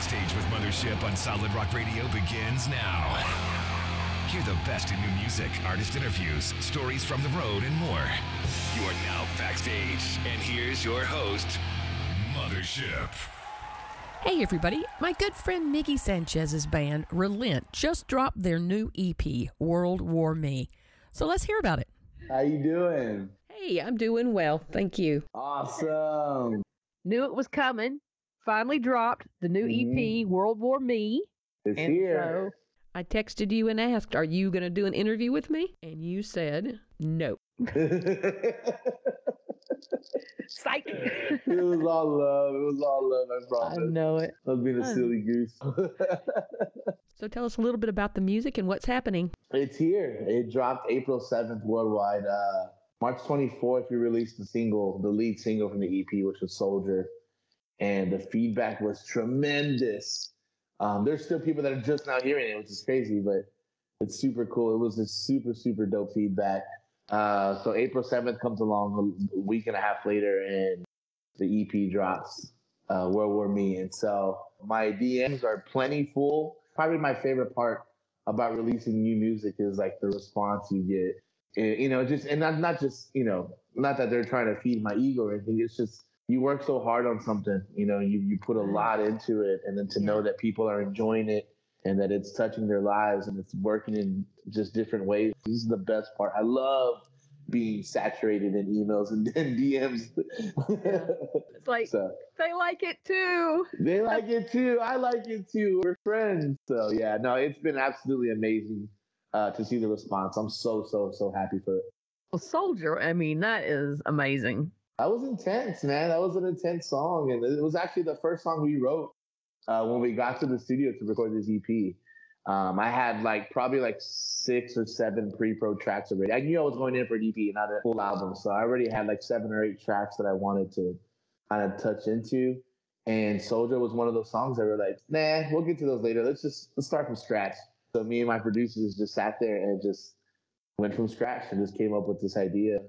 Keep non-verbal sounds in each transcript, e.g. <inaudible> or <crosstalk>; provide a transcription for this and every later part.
Backstage with Mothership on Solid Rock Radio begins now. Hear the best in new music, artist interviews, stories from the road, and more. You are now backstage, and here's your host, Mothership. Hey everybody, my good friend Miggy Sanchez's band Relent just dropped their new EP, World War Me. So let's hear about it. How you doing? Hey, I'm doing well, thank you. Awesome. Knew it was coming. Finally dropped the new EP, World War Me. It's And here. so I texted you and asked, Are you going to do an interview with me? And you said, No. <laughs> Psych. it was all love. It was all love. I promise. I know it. I was being a silly goose. <laughs> So tell us a little bit about the music and what's happening. it's here. It dropped April 7th worldwide. Uh, March 24th, we released the single, the lead single from the EP, which was Soldier. And the feedback was tremendous. Um, there's still people that are just now hearing it, which is crazy, but it's super cool. It was a super, super dope feedback. Uh, so April 7th comes along a week and a half later, and the EP drops, uh, World War Me. And so my DMs are plenty full. Probably my favorite part about releasing new music is like the response you get. Eh, You know, just and not not just you know, not that they're trying to feed my ego or anything. It's just you work so hard on something. You know, you you put a lot into it, and then to know that people are enjoying it and that it's touching their lives and it's working in just different ways. This is the best part. I love being saturated in emails and, <laughs> and DMs. It's like, so they like it too. they like it too. I like it too. We're friends. So yeah, no, it's been absolutely amazing uh, to see the response. I'm so so so happy for it. Well, Soldier, I mean, that is amazing. That was intense, man. That was an intense song, and it was actually the first song we wrote uh, when we got to the studio to record this EP. Um, I had like probably like six or seven pre-pro tracks already. I knew I was going in for an EP, not a full album, so I already had like seven or eight tracks that I wanted to kind of touch into. And Soldier was one of those songs that were like, nah, we'll get to those later. Let's just let's start from scratch. So me and my producers just sat there and just went from scratch and just came up with this idea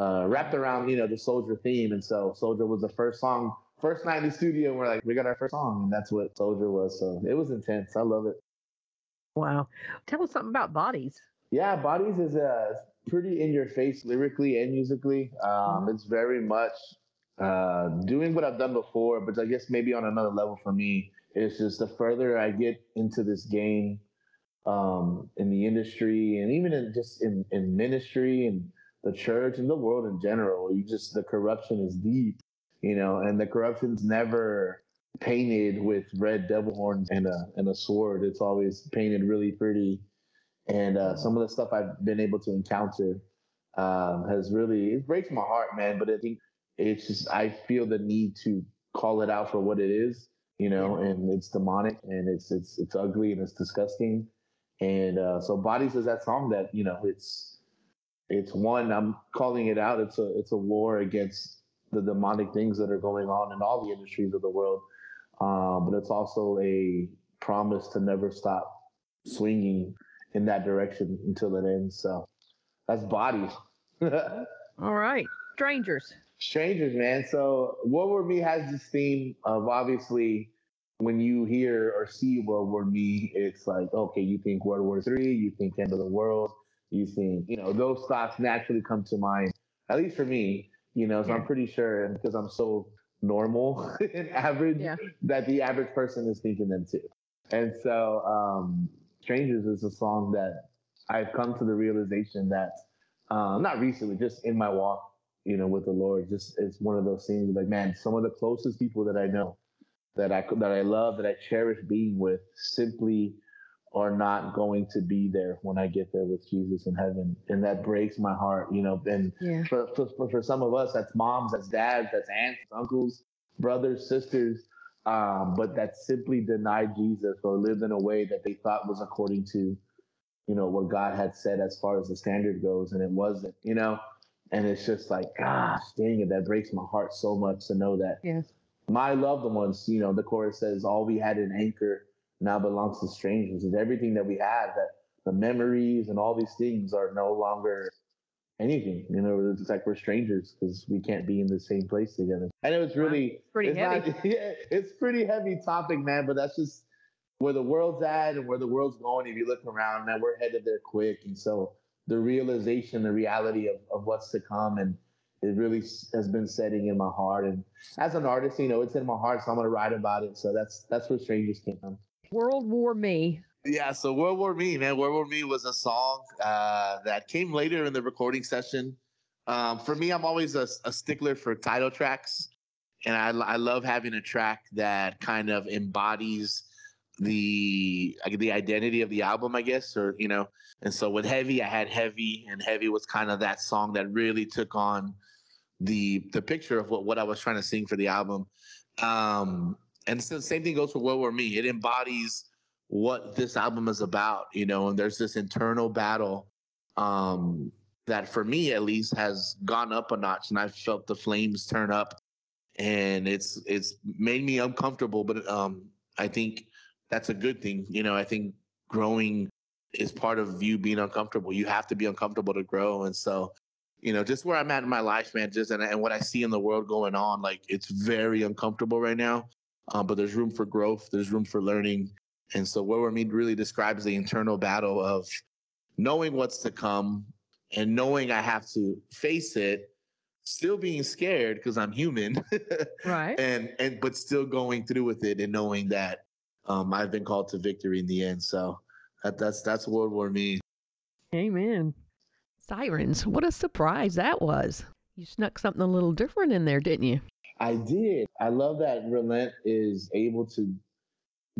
uh, wrapped around you know the soldier theme. And so soldier was the first song first night in the studio and we're like we got our first song and that's what soldier was. So it was intense. I love it. Wow. Tell us something about Bodies. yeah bodies is uh, pretty in your face lyrically and musically. Um, it's very much uh, doing what i've done before but i guess maybe on another level for me it's just the further i get into this game um, in the industry and even in just in, in ministry and the church and the world in general. You just the corruption is deep, you know, and the corruption's never painted with red devil horns and a and a sword. It's always painted really pretty. And uh, some of the stuff I've been able to encounter um, has really it breaks my heart, man. But I think it's just I feel the need to call it out for what it is, you know, and it's demonic and it's it's it's ugly and it's disgusting. And uh, so Bodies is that song that, you know, it's it's one, I'm calling it out. It's a it's a war against the demonic things that are going on in all the industries of the world. Um, but it's also a promise to never stop swinging in that direction until it ends. So that's Bodies. <laughs> All right. Strangers. Strangers, man. So World War Me has this theme of obviously when you hear or see World War Me, it's like, okay, you think World War Three, you think end of the world, you think, you know, those thoughts naturally come to mind, at least for me, you know, so I'm pretty sure, because I'm so normal <laughs> and average, Yeah. that the average person is thinking them too. And so, um, Strangers is a song that I've come to the realization that, uh, not recently, just in my walk, you know, with the Lord, just it's one of those things like, man, some of the closest people that I know, that I that I love, that I cherish being with, simply are not going to be there when I get there with Jesus in heaven, and that breaks my heart, you know. And Yeah. for, for for some of us, that's moms, that's dads, that's aunts, uncles, brothers, sisters, um, but that simply denied Jesus or lived in a way that they thought was according to, you know, what God had said as far as the standard goes, and it wasn't, you know. And it's just like, gosh, dang it, that breaks my heart so much to know that Yes. my loved ones, you know, the chorus says, all we had in anchor now belongs to strangers. Is everything that we have, that the memories and all these things are no longer anything. You know, it's like we're strangers because we can't be in the same place together. And it was really pretty it's heavy. Not, <laughs> yeah, it's pretty heavy topic, man. But that's just where the world's at and where the world's going. If you look around, man, we're headed there quick. And so the realization, the reality of, of what's to come, and it really has been setting in my heart. And as an artist, you know, it's in my heart, so I'm gonna write about it. So that's that's where strangers came from. World War Me. Yeah, so World War Me, man. World War Me was a song uh, that came later in the recording session. Um, for me, I'm always a, a stickler for title tracks, and I, I love having a track that kind of embodies the the identity of the album, I guess, or you know. And so with Heavy, I had Heavy, and Heavy was kind of that song that really took on the the picture of what, what I was trying to sing for the album. Um, and so the same thing goes for World War Me. It embodies what this album is about, you know, and there's this internal battle um, that for me at least has gone up a notch and I've felt the flames turn up and it's it's made me uncomfortable, but um, I think that's a good thing. You know, I think growing is part of you being uncomfortable. You have to be uncomfortable to grow. And so, you know, just where I'm at in my life, man, just and, and what I see in the world going on, like it's very uncomfortable right now. Um, but there's room for growth, there's room for learning. And so World War Me really describes the internal battle of knowing what's to come and knowing I have to face it, still being scared because I'm human. Right. <laughs> and and but still going through with it and knowing that um, I've been called to victory in the end. So that, that's that's World War Me. Amen. Sirens. What a surprise that was. You snuck something a little different in there, didn't you? I did. I love that Relent is able to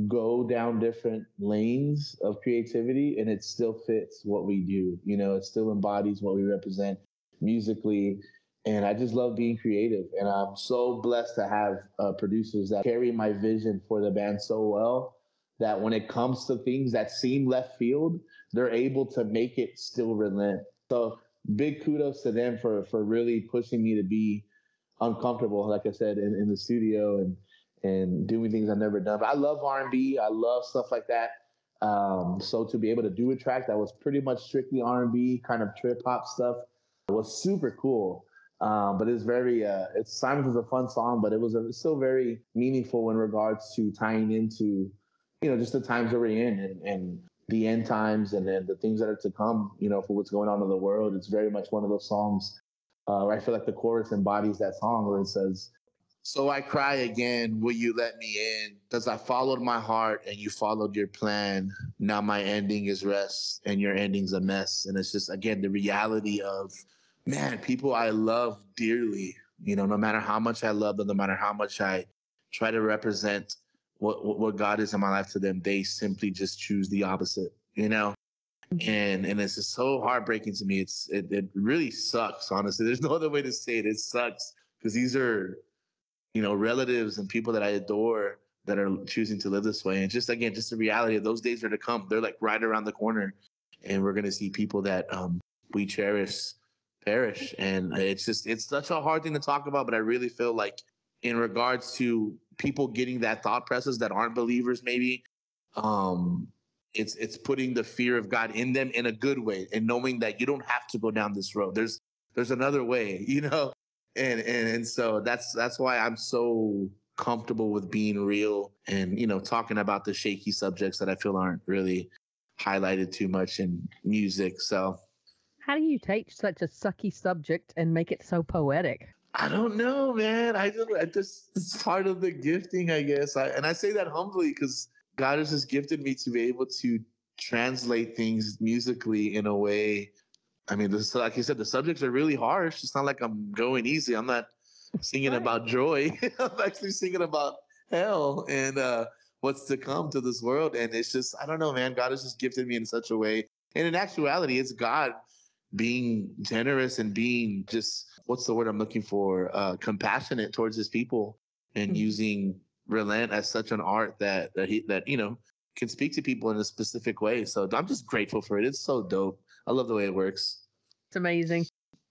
go down different lanes of creativity and it still fits what we do. You know, it still embodies what we represent musically. And I just love being creative. And I'm so blessed to have uh, producers that carry my vision for the band so well that when it comes to things that seem left field, they're able to make it still relent. So big kudos to them for for really pushing me to be uncomfortable, like I said, in, in the studio and and doing things I've never done. But I love R and B. I love stuff like that. Um, so to be able to do a track that was pretty much strictly R and B, kind of trip hop stuff, was super cool. Um, but it's very, uh, it's Sirens was a fun song, but it was, a, it's still very meaningful in regards to tying into, you know, just the times that we're in and, and the end times and then the things that are to come, you know, for what's going on in the world. It's very much one of those songs uh, I feel like the chorus embodies that song where it says, so I cry again, will you let me in? Because I followed my heart and you followed your plan. Now my ending is rest and your ending's a mess. And it's just, again, the reality of, man, people I love dearly, you know, no matter how much I love them, no matter how much I try to represent what, what, what God is in my life to them, they simply just choose the opposite, you know? And and it's just so heartbreaking to me. It's it, it really sucks, honestly. There's <laughs> no other way to say it. It sucks because these are you know, relatives and people that I adore that are choosing to live this way. And just again, just the reality of those days are to come. They're like right around the corner, and we're gonna see people that um, we cherish perish. And it's just it's such a hard thing to talk about, but I really feel like in regards to people getting that thought process that aren't believers, maybe. Um, it's it's putting the fear of God in them in a good way and knowing that you don't have to go down this road. There's there's another way, <laughs> you know and and and so that's that's why I'm so comfortable with being real and you know talking about the shaky subjects that I feel aren't really highlighted too much in music. So How do you take such a sucky subject and make it so poetic? I don't know, man. I just, I just it's part of the gifting, I guess. I, and I say that humbly because God has just gifted me to be able to translate things musically in a way I mean, this, like you said, the subjects are really harsh. It's not like I'm going easy. I'm not singing Right. about joy. <laughs> I'm actually singing about hell and uh, what's to come to this world. And it's just, I don't know, man. God has just gifted me in such a way. And in actuality, it's God being generous and being just, what's the word I'm looking for? Uh, compassionate towards his people and Mhm. using relent as such an art that, that he, that, you know, can speak to people in a specific way. So I'm just grateful for it. It's so dope. I love the way it works. It's amazing.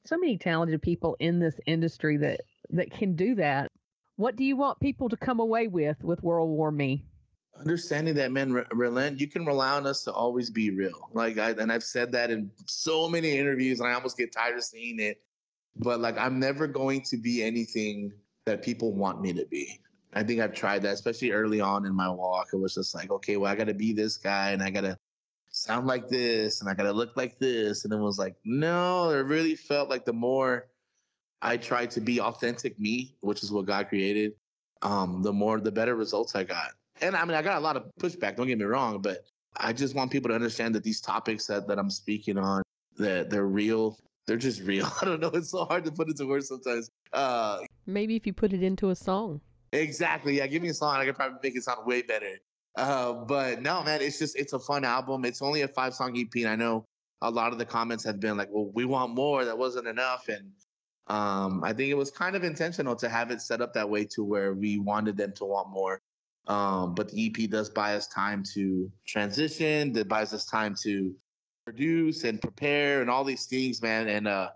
So many talented people in this industry that that can do that. What do you want people to come away with with World War Me? understanding that man re- relent you can rely on us to always be real like I, and i've said that in so many interviews and i almost get tired of seeing it but like i'm never going to be anything that people want me to be i think i've tried that especially early on in my walk it was just like okay well i gotta be this guy and i gotta sound like this and i gotta look like this and it was like no it really felt like the more i tried to be authentic me which is what god created um the more the better results i got and I mean, I got a lot of pushback. Don't get me wrong, but I just want people to understand that these topics that, that I'm speaking on, that they're real. They're just real. <laughs> I don't know. It's so hard to put into words sometimes. Uh, Maybe if you put it into a song. Exactly. Yeah. Give me a song. I could probably make it sound way better. Uh, but no, man, it's just, it's a fun album. It's only a five song EP. And I know a lot of the comments have been like, well, we want more. That wasn't enough. And um, I think it was kind of intentional to have it set up that way to where we wanted them to want more. Um, but the EP does buy us time to transition, that buys us time to produce and prepare and all these things, man. And uh,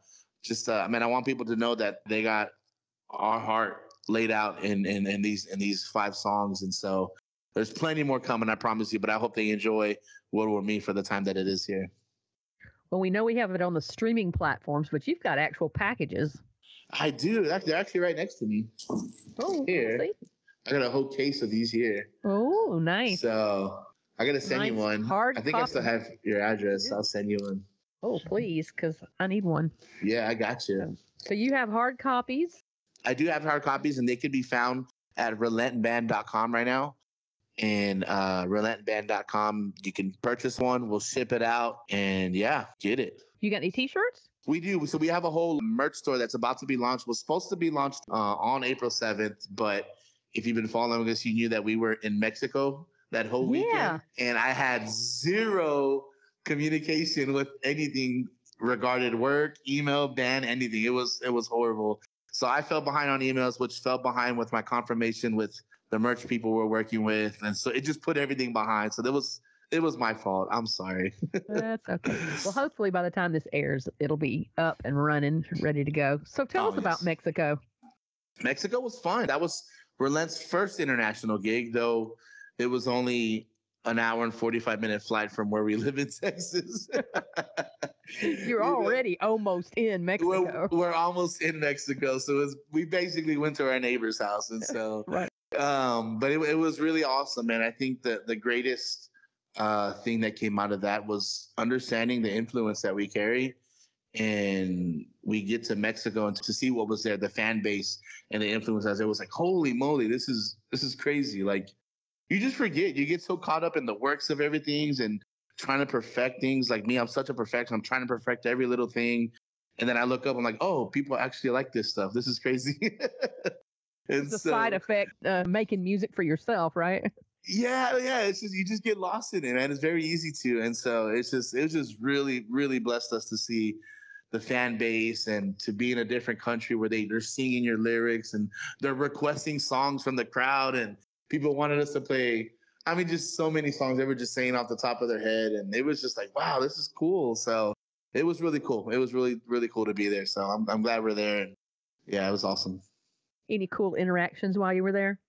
just, uh, I mean, I want people to know that they got our heart laid out in, in, in these in these five songs. And so there's plenty more coming, I promise you. But I hope they enjoy World War Me for the time that it is here. Well, we know we have it on the streaming platforms, but you've got actual packages. I do. They're actually right next to me. Oh, Here. see? I got a whole case of these here. Oh, nice. So I gotta send you one. hard I think I still have your address. I'll send you one. Oh, please, because I need one. Yeah, I got you. So you have hard copies. I do have hard copies, and they can be found at relentband.com right now. And uh, relentband.com, you can purchase one. We'll ship it out, and yeah, get it. You got any T-shirts? We do. So we have a whole merch store that's about to be launched. Was supposed to be launched uh, on April seventh, but if you've been following us, you knew that we were in Mexico that whole weekend, Yeah. and I had zero communication with anything regarding work, email, band, anything. It was it was horrible. So I fell behind on emails, which fell behind with my confirmation with the merch people we're working with, and so it just put everything behind. So that was it was my fault. I'm sorry. <laughs> That's okay. well, hopefully by the time this airs, it'll be up and running, ready to go. So tell Oh, us about. Mexico. Mexico was fun. That was Relent's first international gig, though it was only an hour and 45 minute flight from where we <laughs> live in Texas. <laughs> <laughs> You're already almost in Mexico. We're, we're almost in Mexico. So it's, we basically went to our neighbor's house. And so, <laughs> Right. um, but it, it was really awesome. And I think that the greatest uh, thing that came out of that was understanding the influence that we carry. And we get to Mexico and to see what was there, the fan base and the influence as it was like, holy moly, this is this is crazy. Like you just forget. You get so caught up in the works of everything and trying to perfect things. Like me, I'm such a perfectionist. I'm trying to perfect every little thing. And then I look up, I'm like, oh, people actually like this stuff. This is crazy. <laughs> It's a so, side effect uh, making music for yourself, right? yeah, yeah. It's just you just get lost in it, man. It's very easy to. And so it's just it was just really, really blessed us to see the fan base and to be in a different country where they, they're singing your lyrics and they're requesting songs from the crowd and people wanted us to play I mean just so many songs they were just saying off the top of their head and it was just like wow this is cool. So it was really cool. It was really really cool to be there. So I'm, I'm glad we're there and yeah it was awesome. Any cool interactions while you were there?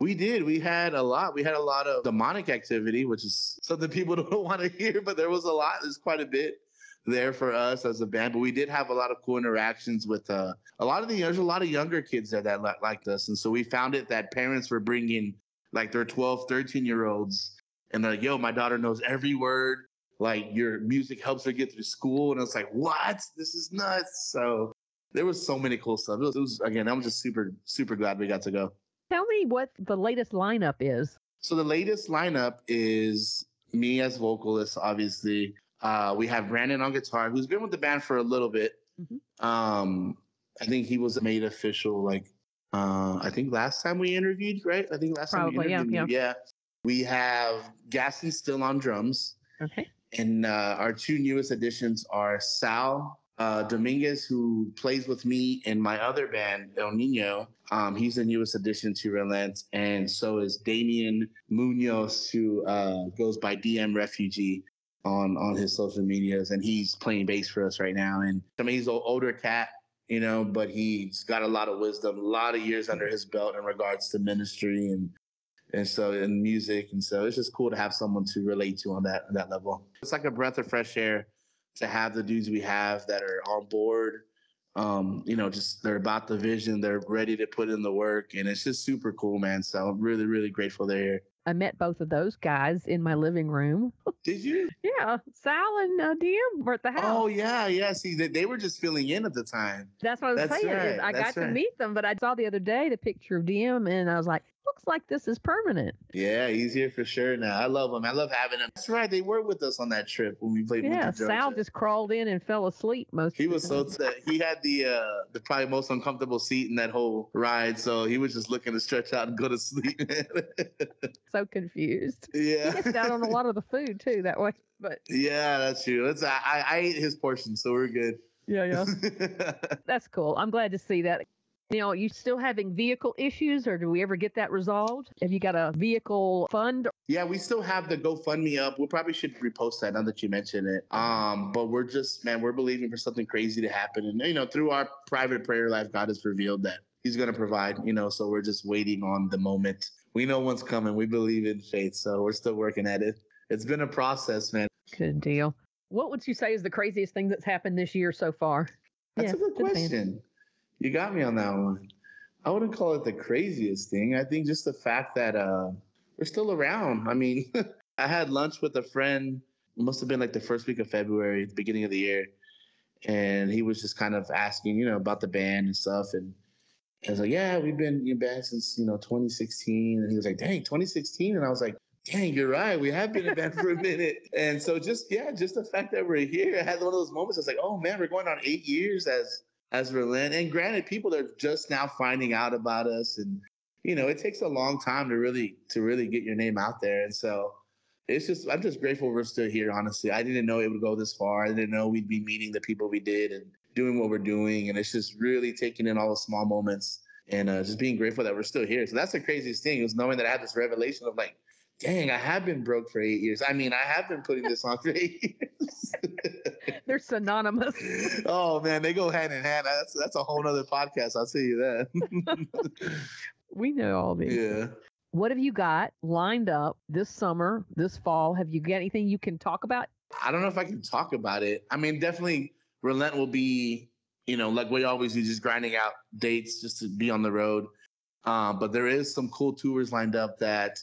we did. We had a lot. We had a lot of demonic activity which is something people <laughs> don't want to hear but there was a lot. There's quite a bit there for us as a band but we did have a lot of cool interactions with uh, a lot of the there's a lot of younger kids there that liked us and so we found it that parents were bringing like their 12 13 year olds and they're like yo my daughter knows every word like your music helps her get through school and it's like what this is nuts so there was so many cool stuff it was, it was again i'm just super super glad we got to go Tell me what the latest lineup is. so the latest lineup is me as vocalist, obviously. Uh, we have Brandon on guitar, who's been with the band for a little bit. Mhm. Um, I think he was made official like uh, I think last time we interviewed, right? I think last time Probably, we yeah, interviewed. Yeah. We have Gaston still on drums, Okay. and uh, our two newest additions are Sal uh, Dominguez, who plays with me in my other band, Ill Niño. Um, he's the newest addition to Relent, and so is Damian Munoz, who uh, goes by DM Refugee on on his social medias, and he's playing bass for us right now. And I mean, he's an older cat, you know, but he's got a lot of wisdom, a lot of years under his belt in regards to ministry and and so in music, and so it's just cool to have someone to relate to on that that level. It's like a breath of fresh air to have the dudes we have that are on board. Um, you know, just they're about the vision, they're ready to put in the work, and it's just super cool, man. So I'm really, really grateful they're here. I met both of those guys in my living room. <laughs> Did you? yeah, Sal and uh, DM were at the house. Oh yeah, yeah. See, they, they were just filling in at the time. That's what I was That's saying. right, I got that's to meet them, but I saw the other day the picture of DM, and I was like, looks like this is permanent. Yeah, he's here for sure now. I love him. I love having him. That's right. They were with us on that trip when we played. Yeah, Sal just crawled in and fell asleep most. He of the was so sad. He had the uh the probably most uncomfortable seat in that whole ride, so he was just looking to stretch out and go to sleep. <laughs> so confused. Yeah, he missed out on a lot of the food too that way. But <laughs> Yeah, that's true. It's I, I I ate his portion, so we're good. yeah, yeah, <laughs> that's cool. I'm glad to see that. You know, you still having vehicle issues, or do we ever get that resolved? Have you got a vehicle fund? Yeah, we still have the GoFundMe up. We probably should repost that now that you mentioned it. Um, but we're just man, we're believing for something crazy to happen, and you know, through our private prayer life, God has revealed that He's going to provide. You know, so we're just waiting on the moment. We know what's coming. We believe in faith, so we're still working at it. It's been a process, man. Good deal. What would you say is the craziest thing that's happened this year so far? That's Yeah, a good man. You got me on that one. I wouldn't call it the craziest thing. I think just the fact that uh, we're still around. I mean, <laughs> I had lunch with a friend. Must have been like the first week of February, the beginning of the year, and he was just kind of asking, you know, about the band and stuff. And I was like, "Yeah, we've been in band since you know 2016." And he was like, "Dang, 2016?" And I was like. Dang, you're right. We have been in band for a minute. <laughs> And so just yeah, just the fact that we're here, I had one of those moments. I was like, oh man, we're going on eight years as as Relent. And granted, people are just now finding out about us, and you know, it takes a long time to really to really get your name out there. And so, it's just I'm just grateful we're still here. Honestly, I didn't know it would go this far. I didn't know we'd be meeting the people we did and doing what we're doing. And it's just really taking in all the small moments and uh, just being grateful that we're still here. So that's the craziest thing is knowing that I had this revelation of like. Dang, I have been broke for eight years. I mean, I have been putting this on for eight <laughs> years. <laughs> They're synonymous. <laughs> oh man, they go hand in hand. That's that's a whole other podcast. I'll tell you that. <laughs> We know all these. yeah. What have you got lined up this summer, this fall? Have you got anything you can talk about? I don't know if I can talk about it. I mean, definitely Relent will be, you know, like we always do, just grinding out dates just to be on the road. Um, but there is some cool tours lined up that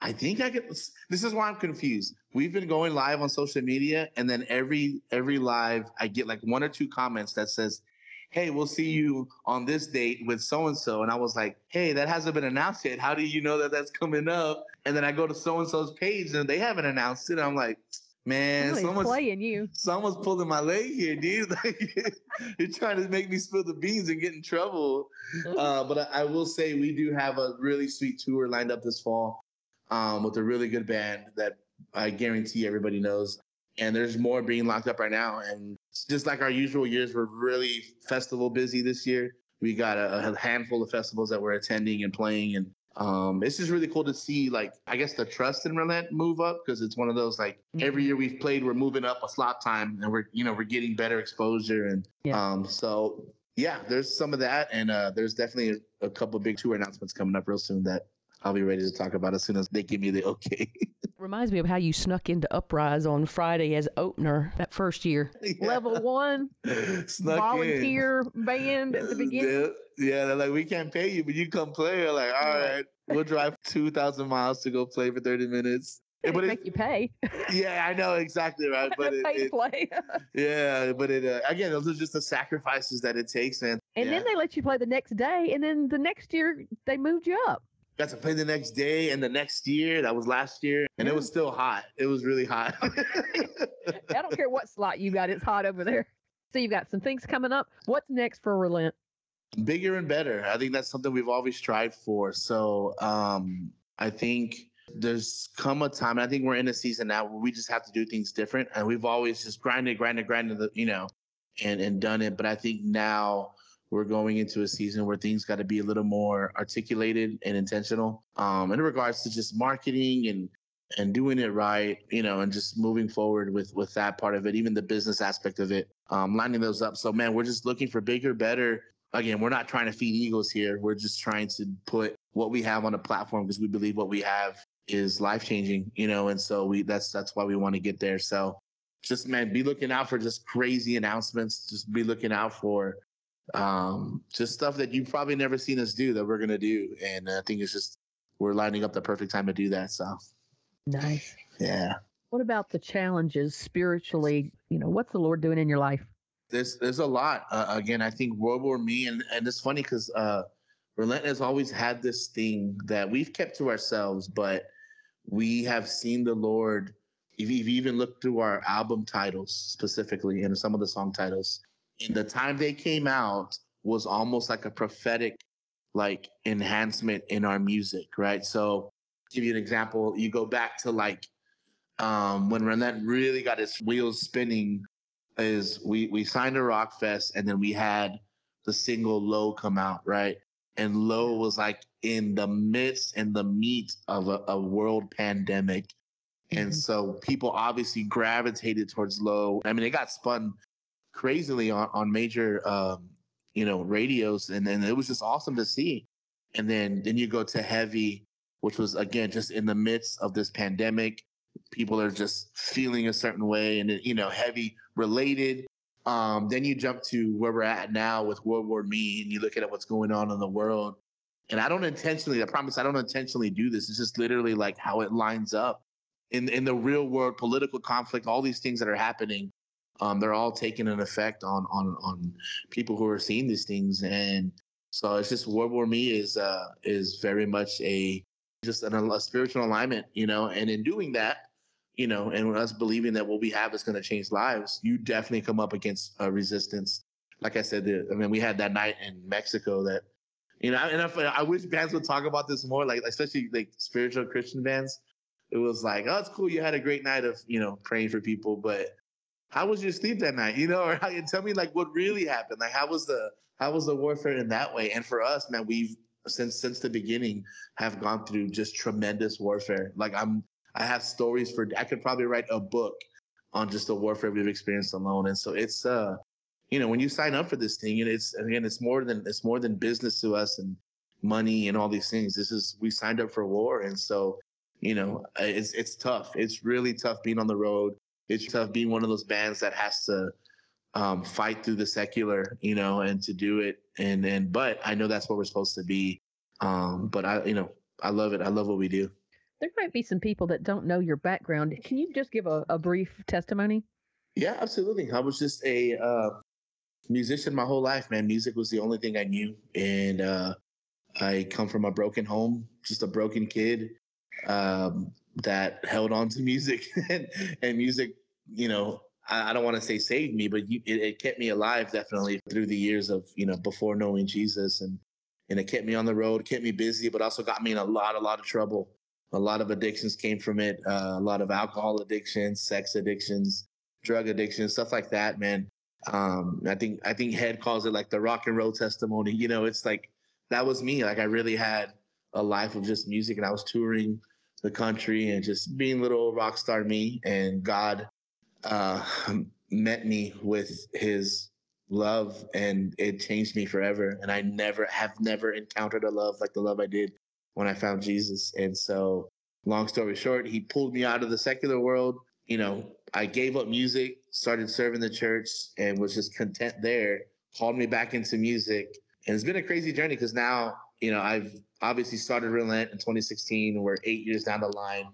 I think I could. This is why I'm confused. We've been going live on social media, and then every every live, I get like one or two comments that says, "Hey, we'll see you on this date with so and so," and I was like, "Hey, that hasn't been announced yet. How do you know that that's coming up?" And then I go to so and so's page, and they haven't announced it. I'm like, "Man, Somebody's someone's playing you. someone's pulling my leg here, dude. <laughs> Like, <laughs> you're trying to make me spill the beans and get in trouble." Uh, but I, I will say we do have a really sweet tour lined up this fall um, with a really good band that I guarantee everybody knows. And there's more being locked up right now. And just like our usual years, we're really festival busy this year. We got a, a handful of festivals that we're attending and playing. And um, it's just really cool to see, like, I guess the trust in Relent move up because it's one of those, like, every year we've played, we're moving up a slot time and we're, you know, we're getting better exposure. And Yeah. um, so, yeah, there's some of that. And uh, there's definitely a, a couple big tour announcements coming up real soon that I'll be ready to talk about as soon as they give me the okay. <laughs> Reminds me of how you snuck into Uprise on Friday as opener that first year. Level one <laughs> Snuck in. volunteer band at the <laughs> beginning. Yeah, yeah, they're like, we can't pay you, but you come play. We're like, all Right. right, we'll drive 2,000 miles to go play for 30 minutes. They Yeah, but make it, you pay. yeah, I know exactly right. But it, it- play. yeah, but it uh, again, those are just the sacrifices that it takes, man. And yeah. then they let you play the next day, and then the next year they moved you up. Got to play the next day and the next year. That was last year, and it was still hot. It was really hot. <laughs> I don't care what slot you got; it's hot over there. So you've got some things coming up. What's next for Relent? bigger and better. I think that's something we've always strived for. So um, I think there's come a time, and I think we're in a season now where we just have to do things different. And we've always just grinded, grinded, grinded, you know, and and done it. But I think now we're going into a season where things got to be a little more articulated and intentional um, in regards to just marketing and and doing it right, you know, and just moving forward with with that part of it, even the business aspect of it, um, lining those up. So man, we're just looking for bigger, better. Again, we're not trying to feed egos here. We're just trying to put what we have on a platform because we believe what we have is life changing, you know, and so we that's that's why we want to get there. So just man, be looking out for just crazy announcements. Just be looking out for um just stuff that you've probably never seen us do that we're gonna do. And I think it's just we're lining up the perfect time to do that. So nice. Yeah. What about the challenges spiritually? You know, what's the Lord doing in your life? There's there's a lot. Uh, again, I think World War Me, and and it's funny because uh, Relent has always had this thing that we've kept to ourselves, but we have seen the Lord. If you even look through our album titles specifically and some of the song titles, in the time they came out was almost like a prophetic like enhancement in our music, right? So give you an example, you go back to like um, when Relent really got its wheels spinning is we we signed a rock fest and then we had the single low come out right and low was like in the midst and the meat of a, a world pandemic mm-hmm. and so people obviously gravitated towards low i mean it got spun crazily on, on major um, you know radios and then it was just awesome to see. And then then you go to heavy which was again just in the midst of this pandemic. People are just feeling a certain way and you know heavy related. Um, then you jump to where we're at now with world war me and you look at what's going on in the world. And i don't intentionally i promise i don't intentionally do this. It's just literally like how it lines up. In in the real world political conflict all these things that are happening um, they're all taking an effect on on on people who are seeing these things and so it's just world war me is uh is very much a just an, a spiritual alignment you know and in doing that you know, and us believing that what we have is going to change lives, you definitely come up against resistance. Like I said, the, I mean, we had that night in Mexico that, you know, and I, I wish bands would talk about this more, like especially like spiritual Christian bands. It was like, oh, it's cool. You had a great night of, you know, praying for people, but how was your sleep that night? You know, or how, tell me like what really happened. Like how was the how was the warfare in that way? And for us, man, we've since since the beginning have gone through just tremendous warfare. Like I'm I have stories for I could probably write a book on just the warfare we've experienced alone. And so it's uh you know, when you sign up for this thing, and it's again, it's more than it's more than business to us and money and all these things. This is we signed up for war, and so you know, it's it's tough. It's really tough being on the road. It's tough being one of those bands that has to um, fight through the secular, you know, and to do it. And and but I know that's what we're supposed to be. Um, but I, you know, I love it. I love what we do there might be some people that don't know your background. Can you just give a, a brief testimony? Yeah, absolutely. I was just a uh, musician my whole life, man. Music was the only thing I knew. And uh, I come from a broken home, just a broken kid um, that held on to music. <laughs> and, and music, you know, I, I don't want to say saved me, but you, it, it kept me alive definitely through the years of, you know, before knowing Jesus. And, and it kept me on the road, kept me busy, but also got me in a lot, a lot of trouble a lot of addictions came from it. Uh, a lot of alcohol addictions, sex addictions, drug addictions, stuff like that, man. Um, I think I think Head calls it like the rock and roll testimony. You know, it's like that was me. Like I really had a life of just music, and I was touring the country and just being little rock star me. And God uh, met me with His love, and it changed me forever. And I never have never encountered a love like the love I did when I found Jesus. And so, long story short, he pulled me out of the secular world. You know, I gave up music, started serving the church, and was just content there. Called me back into music. And it's been a crazy journey because now, you know, I've obviously started Relent in 2016. We're eight years down the line.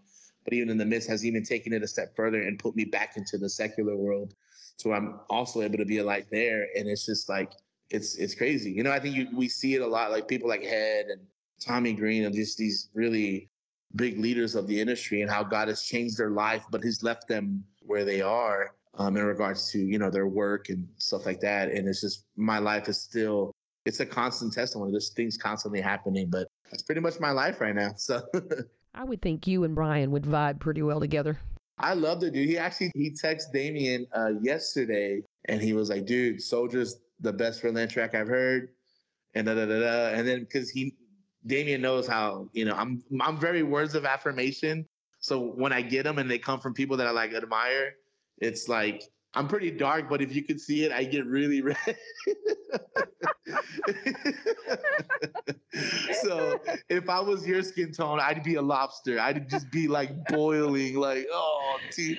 But even in the midst, has even taken it a step further and put me back into the secular world. So I'm also able to be a light there. And it's just like, it's it's crazy. You know, I think you, we see it a lot, like people like Head and Tommy Green and just these really big leaders of the industry and how God has changed their life, but He's left them where they are um, in regards to you know their work and stuff like that. And it's just my life is still it's a constant testimony. There's things constantly happening, but that's pretty much my life right now. <laughs> So I would think you and Brian would vibe pretty well together. I love the dude. He actually he texted Damien uh, yesterday and he was like, "Dude, Soldier's the best Relent track I've heard." And da da da da. And then because he Damien knows how, you know, I'm I'm very words of affirmation. So when I get them and they come from people that I like admire, it's like I'm pretty dark, but if you could see it, I get really red. <laughs> so if I was your skin tone, I'd be a lobster. I'd just be like boiling, like oh, gee,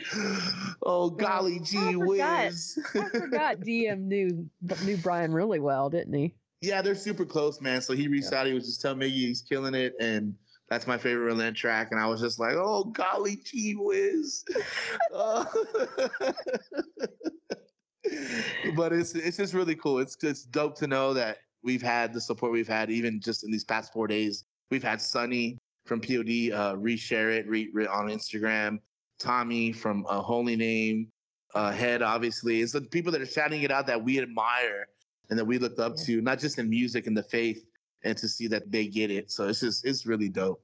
oh golly gee whiz. I forgot DM knew knew Brian really well, didn't he? Yeah, they're super close, man. So he reached out. He was just telling me he's killing it, and that's my favorite Relent track. And I was just like, oh golly gee whiz. <laughs> Uh, <laughs> but it's it's just really cool. It's it's dope to know that we've had the support we've had even just in these past four days. We've had Sonny from POD uh, reshare it re, re, on Instagram. Tommy from uh, Holy Name, uh, Head obviously. It's the people that are shouting it out that we admire and that we looked up yeah. to, not just in music and the faith, and to see that they get it. So it's just it's really dope.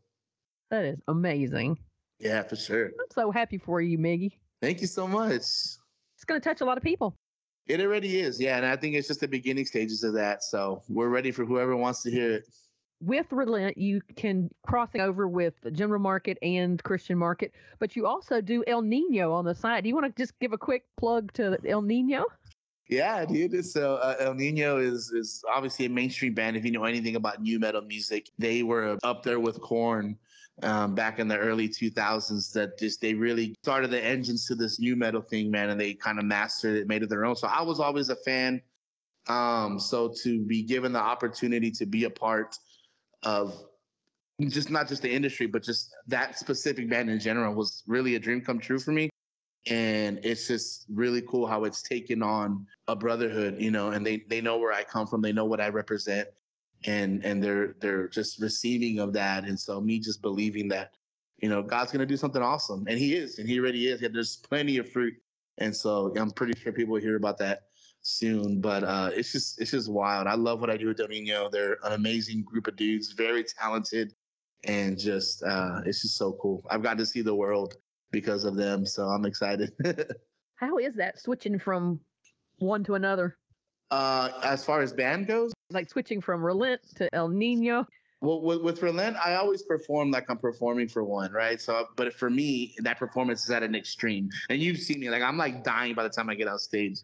That is amazing. Yeah, for sure. I'm so happy for you, Miggy. Thank you so much. It's going to touch a lot of people. It already is, yeah, and I think it's just the beginning stages of that. So we're ready for whoever wants to hear it. With Relent, you can cross over with the general market and Christian market, but you also do Ill Niño on the side. Do you want to just give a quick plug to Ill Niño? Yeah, dude. So uh, Ill Niño is is obviously a mainstream band. If you know anything about nu metal music, they were up there with Korn um, back in the early 2000s that just they really started the engines to this nu metal thing, man, and they kind of mastered it, made it their own. So I was always a fan. Um, so to be given the opportunity to be a part of just not just the industry, but just that specific band in general was really a dream come true for me. And it's just really cool how it's taken on a brotherhood, you know, and they, they know where I come from. They know what I represent. And and they're they're just receiving of that. And so me just believing that you know god's to do something awesome. And he is and he already is. Yeah, there's plenty of fruit. And so i'm pretty sure people will hear about that soon. But uh it's just it's just wild. I love what i do with Ill Niño they're an amazing group of dudes very talented. And just uh it's just so cool. I've got to see the world because of them so i'm excited <laughs> how is that switching from one to another uh as far as band goes like switching from Relent to Ill Niño? Well, with, with Relent, I always perform like I'm performing for one, right? So, but for me, that performance is at an extreme. And you've seen me, like I'm like dying by the time I get on stage.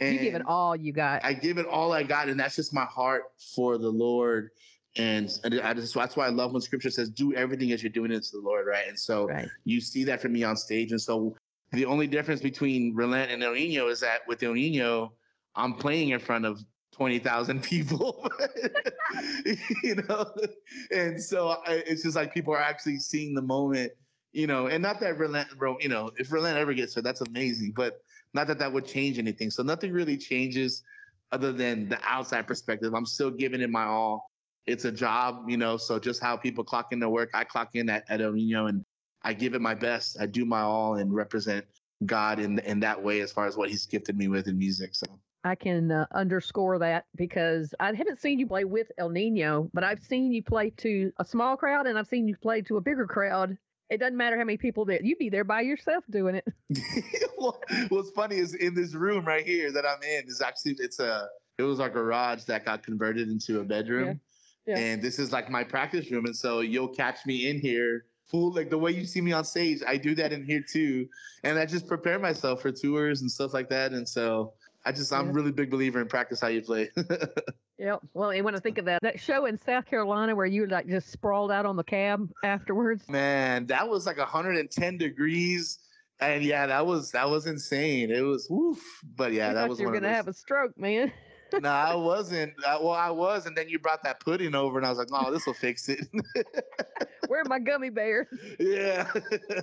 And you give it all you got. I give it all I got, and that's just my heart for the Lord. And, and I just, that's why I love when Scripture says, "Do everything as you're doing it to the Lord," right? And so right. you see that from me on stage. And so the only difference between Relent and Ill Niño is that with Ill Niño, I'm playing in front of 20,000 <laughs> people, <laughs> you know? And so I, it's just like people are actually seeing the moment, you know, and not that Relent, bro, you know, if Relent ever gets there, that's amazing, but not that that would change anything. So nothing really changes other than the outside perspective. I'm still giving it my all. It's a job, you know, so just how people clock into work, I clock in at, at Ill Niño and I give it my best. I do my all and represent God in in that way as far as what he's gifted me with in music. So I can uh, underscore that because I haven't seen you play with Ill Niño, but I've seen you play to a small crowd and I've seen you play to a bigger crowd. It doesn't matter how many people there. You'd be there by yourself doing it. <laughs> what's funny is in this room right here that I'm in is actually it's a it was our garage that got converted into a bedroom. Yeah. Yeah. And this is like my practice room. And so you'll catch me in here full like the way you see me on stage, I do that in here too. And I just prepare myself for tours and stuff like that. And so I just I'm yeah. really big believer in practice how you play. <laughs> yeah. Well, and when I think of that that show in South Carolina where you like just sprawled out on the cab afterwards. Man, that was like 110 degrees. And yeah, that was that was insane. It was woof. But yeah, you that was. You're gonna have a stroke, man. <laughs> no, I wasn't. I, well, I was, and then you brought that pudding over, and I was like, "Oh, this will fix it." <laughs> Where are my gummy bears? Yeah,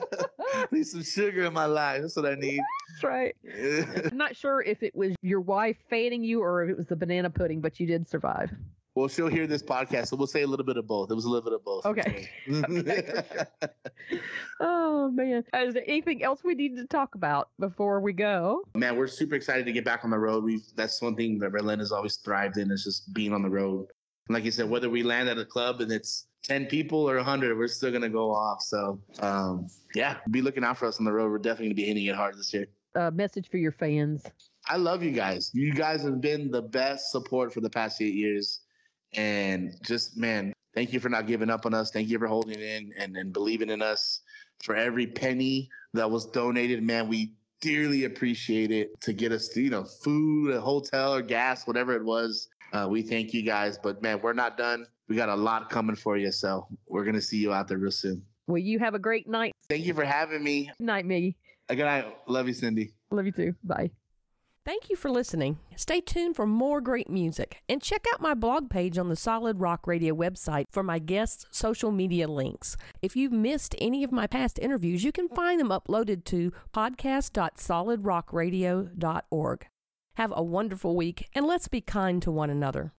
<laughs> need some sugar in my life. That's what I need. That's right. I'm not sure if it was your wife fanning you or if it was the banana pudding, but you did survive. Well, she'll hear this podcast, so we'll say a little bit of both. It was a little bit of both. Okay. <laughs> okay sure. <laughs> Oh man, is there anything else we need to talk about before we go? Man, we're super excited to get back on the road. We that's one thing that Relent has always thrived in is just being on the road. And like you said, whether we land at a club and it's 10 people or 100, we're still going to go off. So, um, yeah, be looking out for us on the road. We're definitely going to be hitting it hard this year. Uh, message for your fans. I love you guys. You guys have been the best support for the past eight years. And just, man, thank you for not giving up on us. Thank you for holding in and, and believing in us. For every penny that was donated, man, we dearly appreciate it to get us, you know, food, a hotel or gas, whatever it was. Uh, we thank you guys, but man, we're not done. We got a lot coming for you, so we're gonna see you out there real soon. Well, you have a great night. Thank you for having me. Night, Miggy. Good night. Love you, Cindy. Love you too. Bye. Thank you for listening. Stay tuned for more great music and check out my blog page on the Solid Rock Radio website for my guests' social media links. If you've missed any of my past interviews, you can find them uploaded to podcast.solidrockradio.org. Have a wonderful week and let's be kind to one another.